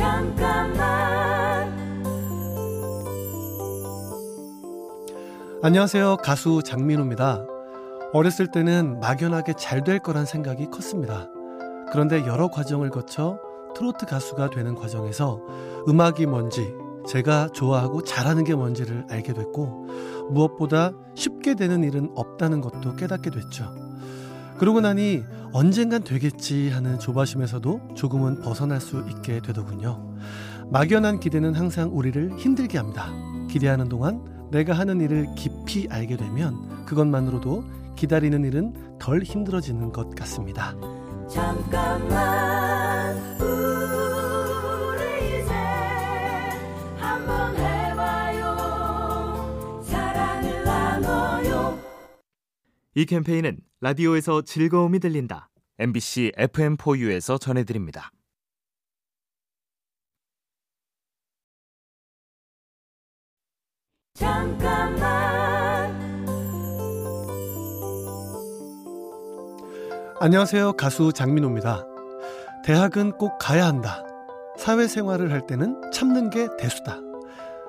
잠깐만 안녕하세요. 가수 장민호입니다. 어렸을 때는 막연하게 잘 될 거란 생각이 컸습니다. 그런데 여러 과정을 거쳐 트로트 가수가 되는 과정에서 음악이 뭔지, 제가 좋아하고 잘하는 게 뭔지를 알게 됐고, 무엇보다 쉽게 되는 일은 없다는 것도 깨닫게 됐죠. 그러고 나니 언젠간 되겠지 하는 조바심에서도 조금은 벗어날 수 있게 되더군요. 막연한 기대는 항상 우리를 힘들게 합니다. 기대하는 동안 내가 하는 일을 깊이 알게 되면 그것만으로도 기다리는 일은 덜 힘들어지는 것 같습니다. 잠깐만 이 캠페인은 라디오에서 즐거움이 들린다. MBC FM4U에서 전해드립니다. 잠깐만 안녕하세요. 가수 장민호입니다. 대학은 꼭 가야 한다. 사회생활을 할 때는 참는 게 대수다.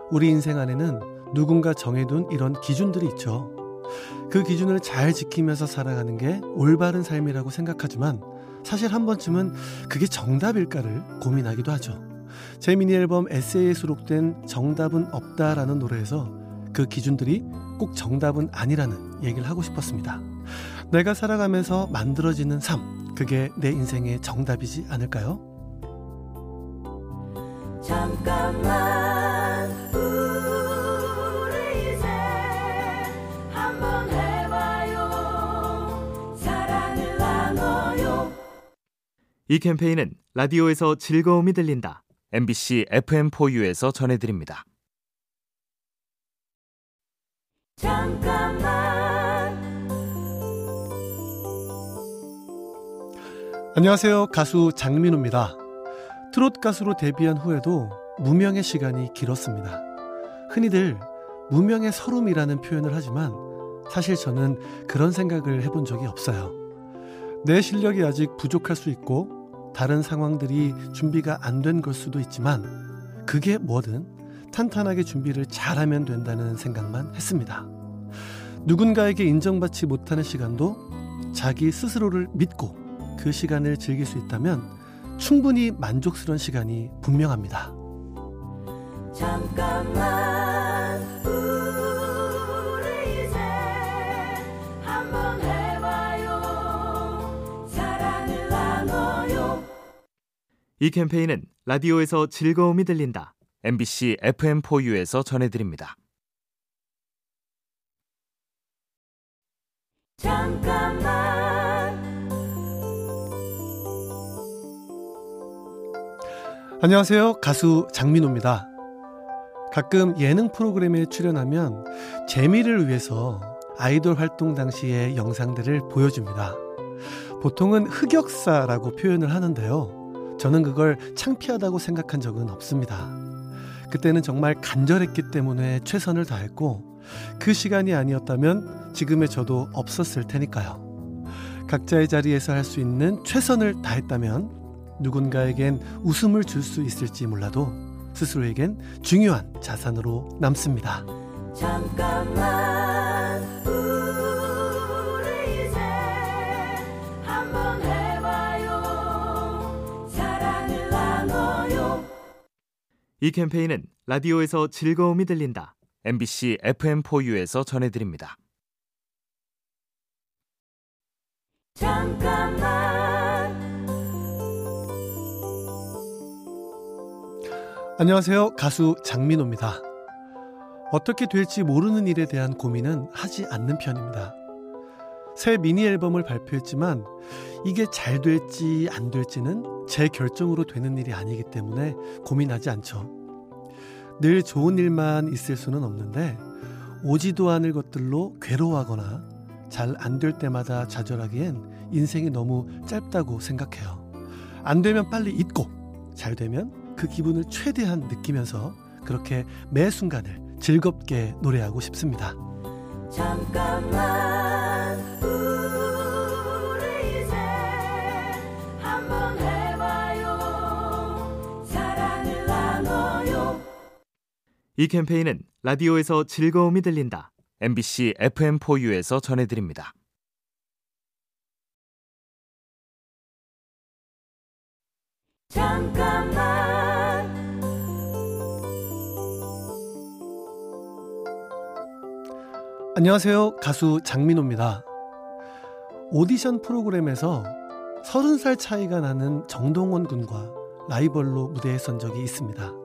우리 인생 안에는 누군가 정해둔 이런 기준들이 있죠. 그 기준을 잘 지키면서 살아가는 게 올바른 삶이라고 생각하지만 사실 한 번쯤은 그게 정답일까를 고민하기도 하죠. 제 미니 앨범 에세이에 수록된 정답은 없다라는 노래에서 그 기준들이 꼭 정답은 아니라는 얘기를 하고 싶었습니다. 내가 살아가면서 만들어지는 삶, 그게 내 인생의 정답이지 않을까요? 잠깐만 이 캠페인은 라디오에서 즐거움이 들린다. MBC FM4U에서 전해드립니다. 잠깐만 안녕하세요. 가수 장민호입니다. 트롯 가수로 데뷔한 후에도 무명의 시간이 길었습니다. 흔히들 무명의 서름이라는 표현을 하지만 사실 저는 그런 생각을 해본 적이 없어요. 내 실력이 아직 부족할 수 있고 다른 상황들이 준비가 안 된 걸 수도 있지만 그게 뭐든 탄탄하게 준비를 잘하면 된다는 생각만 했습니다. 누군가에게 인정받지 못하는 시간도 자기 스스로를 믿고 그 시간을 즐길 수 있다면 충분히 만족스러운 시간이 분명합니다. 잠깐만 이 캠페인은 라디오에서 즐거움이 들린다. MBC FM4U에서 전해드립니다. 잠깐만 안녕하세요. 가수 장민호입니다. 가끔 예능 프로그램에 출연하면 재미를 위해서 아이돌 활동 당시의 영상들을 보여줍니다. 보통은 흑역사라고 표현을 하는데요. 저는 그걸 창피하다고 생각한 적은 없습니다. 그때는 정말 간절했기 때문에 최선을 다했고 그 시간이 아니었다면 지금의 저도 없었을 테니까요. 각자의 자리에서 할 수 있는 최선을 다했다면 누군가에겐 웃음을 줄 수 있을지 몰라도 스스로에겐 중요한 자산으로 남습니다. 잠깐만 이 캠페인은 라디오에서 즐거움이 들린다. MBC FM4U에서 전해드립니다. 잠깐만 안녕하세요. 가수 장민호입니다. 어떻게 될지 모르는 일에 대한 고민은 하지 않는 편입니다. 새 미니 앨범을 발표했지만 이게 잘 될지 안 될지는 제 결정으로 되는 일이 아니기 때문에 고민하지 않죠. 늘 좋은 일만 있을 수는 없는데 오지도 않을 것들로 괴로워하거나 잘 안 될 때마다 좌절하기엔 인생이 너무 짧다고 생각해요. 안 되면 빨리 잊고 잘 되면 그 기분을 최대한 느끼면서 그렇게 매 순간을 즐겁게 노래하고 싶습니다. 잠깐만 이 캠페인은 라디오에서 즐거움이 들린다. MBC FM4U에서 전해드립니다. 잠깐만 안녕하세요. 가수 장민호입니다. 오디션 프로그램에서 30살 차이가 나는 정동원 군과 라이벌로 무대에 선 적이 있습니다.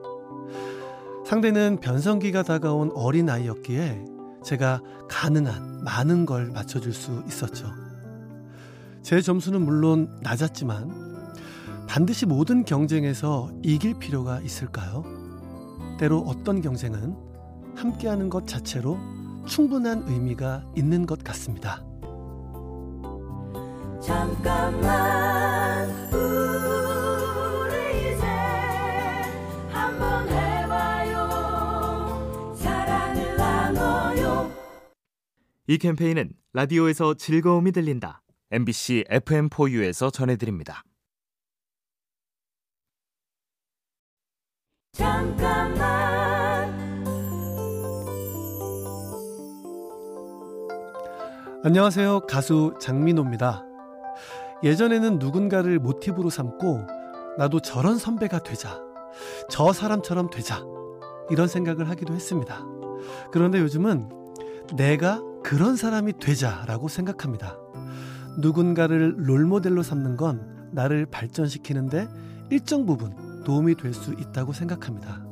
상대는 변성기가 다가온 어린 아이였기에 제가 가능한 많은 걸 맞춰줄 수 있었죠. 제 점수는 물론 낮았지만 반드시 모든 경쟁에서 이길 필요가 있을까요? 때로 어떤 경쟁은 함께하는 것 자체로 충분한 의미가 있는 것 같습니다. 잠깐만 이 캠페인은 라디오에서 즐거움이 들린다. MBC FM4U에서 전해드립니다. 잠깐만 안녕하세요. 가수 장민호입니다. 예전에는 누군가를 모티브로 삼고 나도 저런 선배가 되자. 저 사람처럼 되자. 이런 생각을 하기도 했습니다. 그런데 요즘은 내가 그런 사람이 되자라고 생각합니다. 누군가를 롤모델로 삼는 건 나를 발전시키는데 일정 부분 도움이 될 수 있다고 생각합니다.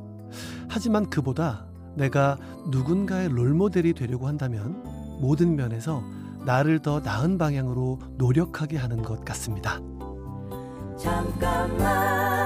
하지만 그보다 내가 누군가의 롤모델이 되려고 한다면 모든 면에서 나를 더 나은 방향으로 노력하게 하는 것 같습니다. 잠깐만